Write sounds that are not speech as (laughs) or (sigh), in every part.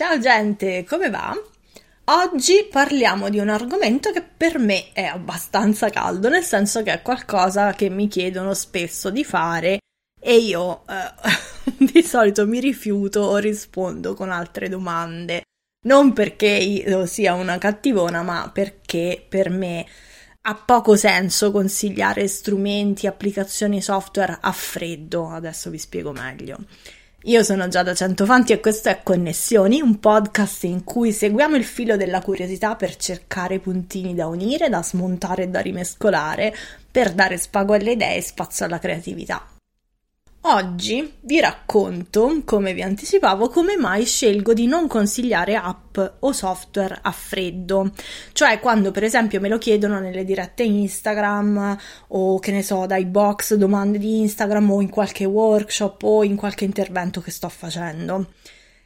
Ciao gente, come va? Oggi parliamo di un argomento che per me è abbastanza caldo, nel senso che è qualcosa che mi chiedono spesso di fare e io eh, (laughs) di solito mi rifiuto o rispondo con altre domande. Non perché io sia una cattivona, ma perché per me ha poco senso consigliare strumenti, applicazioni software a freddo. Adesso vi spiego meglio. Io sono Giada Centofanti e questo è Connessioni, un podcast in cui seguiamo il filo della curiosità per cercare puntini da unire, da smontare e da rimescolare, per dare spago alle idee e spazio alla creatività. Oggi vi racconto, come vi anticipavo, come mai scelgo di non consigliare app o software a freddo, cioè quando per esempio me lo chiedono nelle dirette Instagram o che ne so dai box domande di Instagram o in qualche workshop o in qualche intervento che sto facendo.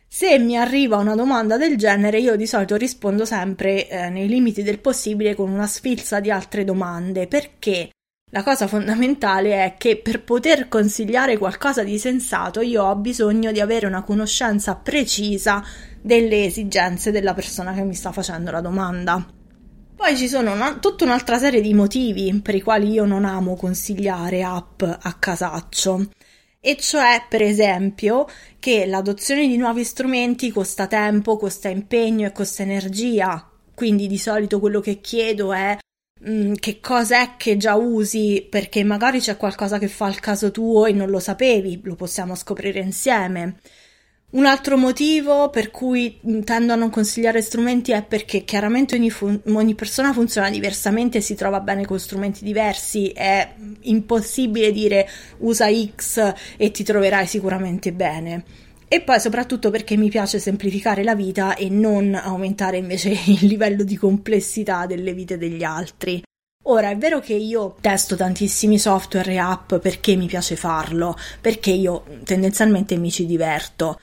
Se mi arriva una domanda del genere, io di solito rispondo sempre eh, nei limiti del possibile con una sfilza di altre domande, perché la cosa fondamentale è che per poter consigliare qualcosa di sensato io ho bisogno di avere una conoscenza precisa delle esigenze della persona che mi sta facendo la domanda. Poi ci sono una, tutta un'altra serie di motivi per i quali io non amo consigliare app a casaccio. E cioè, per esempio, che l'adozione di nuovi strumenti costa tempo, costa impegno e costa energia. Quindi di solito quello che chiedo è Mm, che cosa è che già usi perché magari c'è qualcosa che fa al caso tuo e non lo sapevi, lo possiamo scoprire insieme. Un altro motivo per cui mm, tendo a non consigliare strumenti è perché chiaramente ogni, fun- ogni, persona funziona diversamente e si trova bene con strumenti diversi. È impossibile dire usa X e ti troverai sicuramente bene. E poi soprattutto perché mi piace semplificare la vita e non aumentare invece (laughs) il livello di complessità delle vite degli altri. Ora è vero che io testo tantissimi software e app perché mi piace farlo, perché io tendenzialmente mi ci diverto.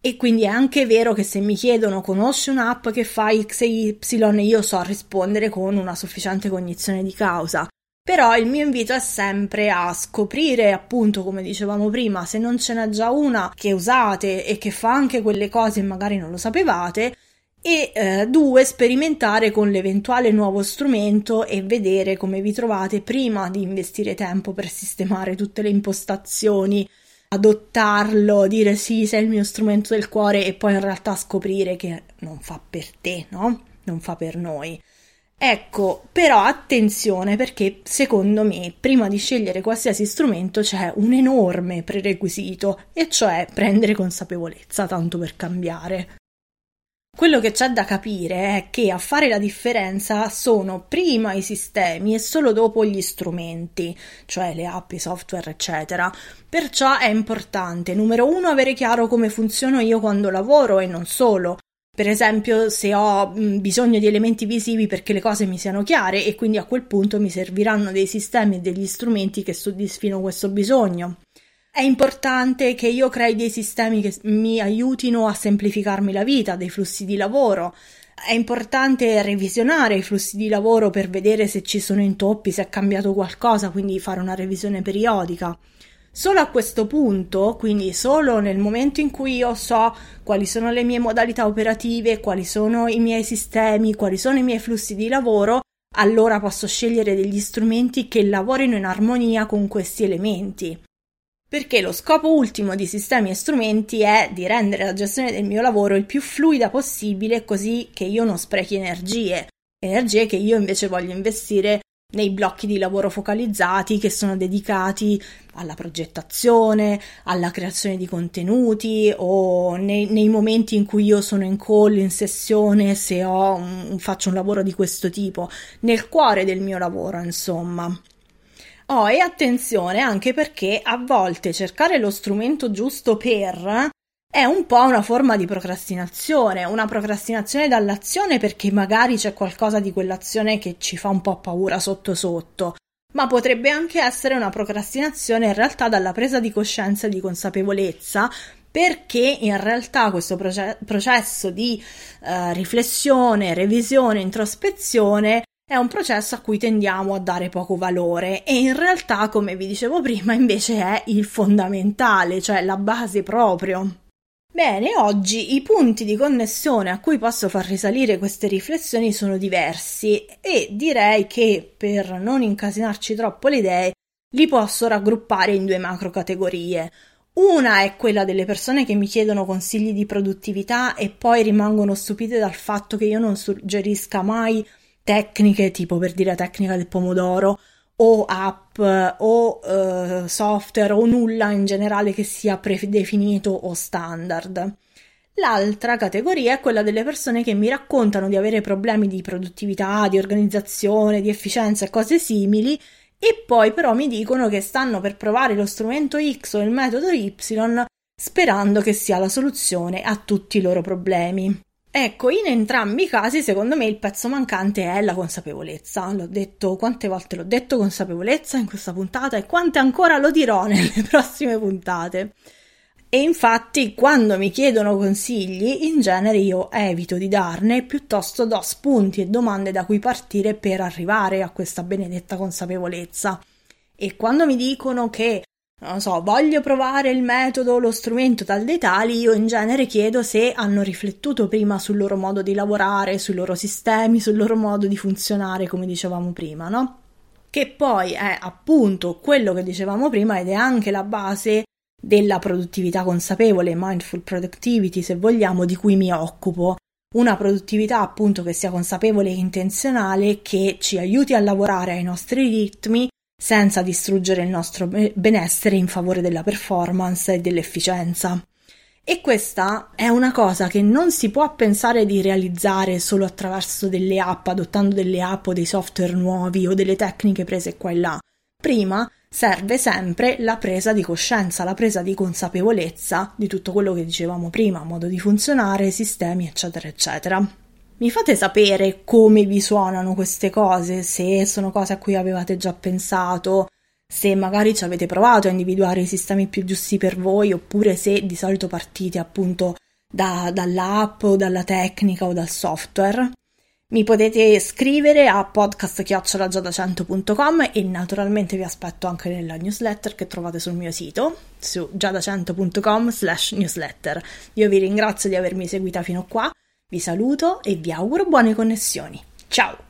E quindi è anche vero che se mi chiedono conosci un'app che fa X e Y, io so rispondere con una sufficiente cognizione di causa. Però il mio invito è sempre a scoprire, appunto, come dicevamo prima, se non ce n'è già una che usate e che fa anche quelle cose e magari non lo sapevate, e eh, due, sperimentare con l'eventuale nuovo strumento e vedere come vi trovate prima di investire tempo per sistemare tutte le impostazioni, adottarlo, dire sì, sei il mio strumento del cuore e poi in realtà scoprire che non fa per te, no? Non fa per noi. Ecco, però attenzione perché secondo me prima di scegliere qualsiasi strumento c'è un enorme prerequisito, e cioè prendere consapevolezza, tanto per cambiare. Quello che c'è da capire è che a fare la differenza sono prima i sistemi e solo dopo gli strumenti, cioè le app, i software, eccetera. Perciò è importante, numero uno, avere chiaro come funziono io quando lavoro e non solo, per esempio, se ho bisogno di elementi visivi perché le cose mi siano chiare e quindi a quel punto mi serviranno dei sistemi e degli strumenti che soddisfino questo bisogno. È importante che io crei dei sistemi che mi aiutino a semplificarmi la vita, dei flussi di lavoro. È importante revisionare i flussi di lavoro per vedere se ci sono intoppi, se è cambiato qualcosa, quindi fare una revisione periodica. Solo a questo punto, quindi solo nel momento in cui io so quali sono le mie modalità operative, quali sono i miei sistemi, quali sono i miei flussi di lavoro, allora posso scegliere degli strumenti che lavorino in armonia con questi elementi. Perché lo scopo ultimo di sistemi e strumenti è di rendere la gestione del mio lavoro il più fluida possibile così che io non sprechi energie, energie che io invece voglio investire nei blocchi di lavoro focalizzati che sono dedicati alla progettazione, alla creazione di contenuti o nei, nei momenti in cui io sono in call, in sessione, se un, faccio un lavoro di questo tipo, nel cuore del mio lavoro, insomma. Oh, e attenzione anche perché a volte cercare lo strumento giusto per è un po' una forma di procrastinazione, una procrastinazione dall'azione perché magari c'è qualcosa di quell'azione che ci fa un po' paura sotto sotto, ma potrebbe anche essere una procrastinazione in realtà dalla presa di coscienza e di consapevolezza perché in realtà questo proce- processo di uh, riflessione, revisione, introspezione è un processo a cui tendiamo a dare poco valore e in realtà, come vi dicevo prima, invece è il fondamentale, cioè la base proprio. Bene, oggi i punti di connessione a cui posso far risalire queste riflessioni sono diversi e direi che per non incasinarci troppo le idee li posso raggruppare in due macro categorie. Una è quella delle persone che mi chiedono consigli di produttività e poi rimangono stupite dal fatto che io non suggerisca mai tecniche, tipo per dire tecnica del pomodoro, o app o uh, software o nulla in generale che sia predefinito o standard. L'altra categoria è quella delle persone che mi raccontano di avere problemi di produttività, di organizzazione, di efficienza e cose simili e poi però mi dicono che stanno per provare lo strumento X o il metodo Y sperando che sia la soluzione a tutti i loro problemi. Ecco, in entrambi i casi, secondo me, il pezzo mancante è la consapevolezza. L'ho detto quante volte l'ho detto consapevolezza in questa puntata e quante ancora lo dirò (laughs) nelle prossime puntate. E infatti, quando mi chiedono consigli, in genere io evito di darne, piuttosto do spunti e domande da cui partire per arrivare a questa benedetta consapevolezza. E quando mi dicono che non so, voglio provare il metodo, lo strumento tal dei tali, io in genere chiedo se hanno riflettuto prima sul loro modo di lavorare, sui loro sistemi, sul loro modo di funzionare, come dicevamo prima, no? Che poi è appunto quello che dicevamo prima ed è anche la base della produttività consapevole, mindful productivity, se vogliamo, di cui mi occupo. Una produttività appunto che sia consapevole e intenzionale, che ci aiuti a lavorare ai nostri ritmi senza distruggere il nostro benessere in favore della performance e dell'efficienza. E questa è una cosa che non si può pensare di realizzare solo attraverso delle app, adottando delle app o dei software nuovi o delle tecniche prese qua e là. Prima serve sempre la presa di coscienza, la presa di consapevolezza di tutto quello che dicevamo prima, modo di funzionare, sistemi, eccetera, eccetera. Mi fate sapere come vi suonano queste cose, se sono cose a cui avevate già pensato, se magari ci avete provato a individuare i sistemi più giusti per voi, oppure se di solito partite appunto da, dall'app o dalla tecnica o dal software. Mi potete scrivere a podcast.giadacento.com e naturalmente vi aspetto anche nella newsletter che trovate sul mio sito su giadacento.com slash newsletter. Io vi ringrazio di avermi seguita fino a qua vi saluto e vi auguro buone connessioni. Ciao!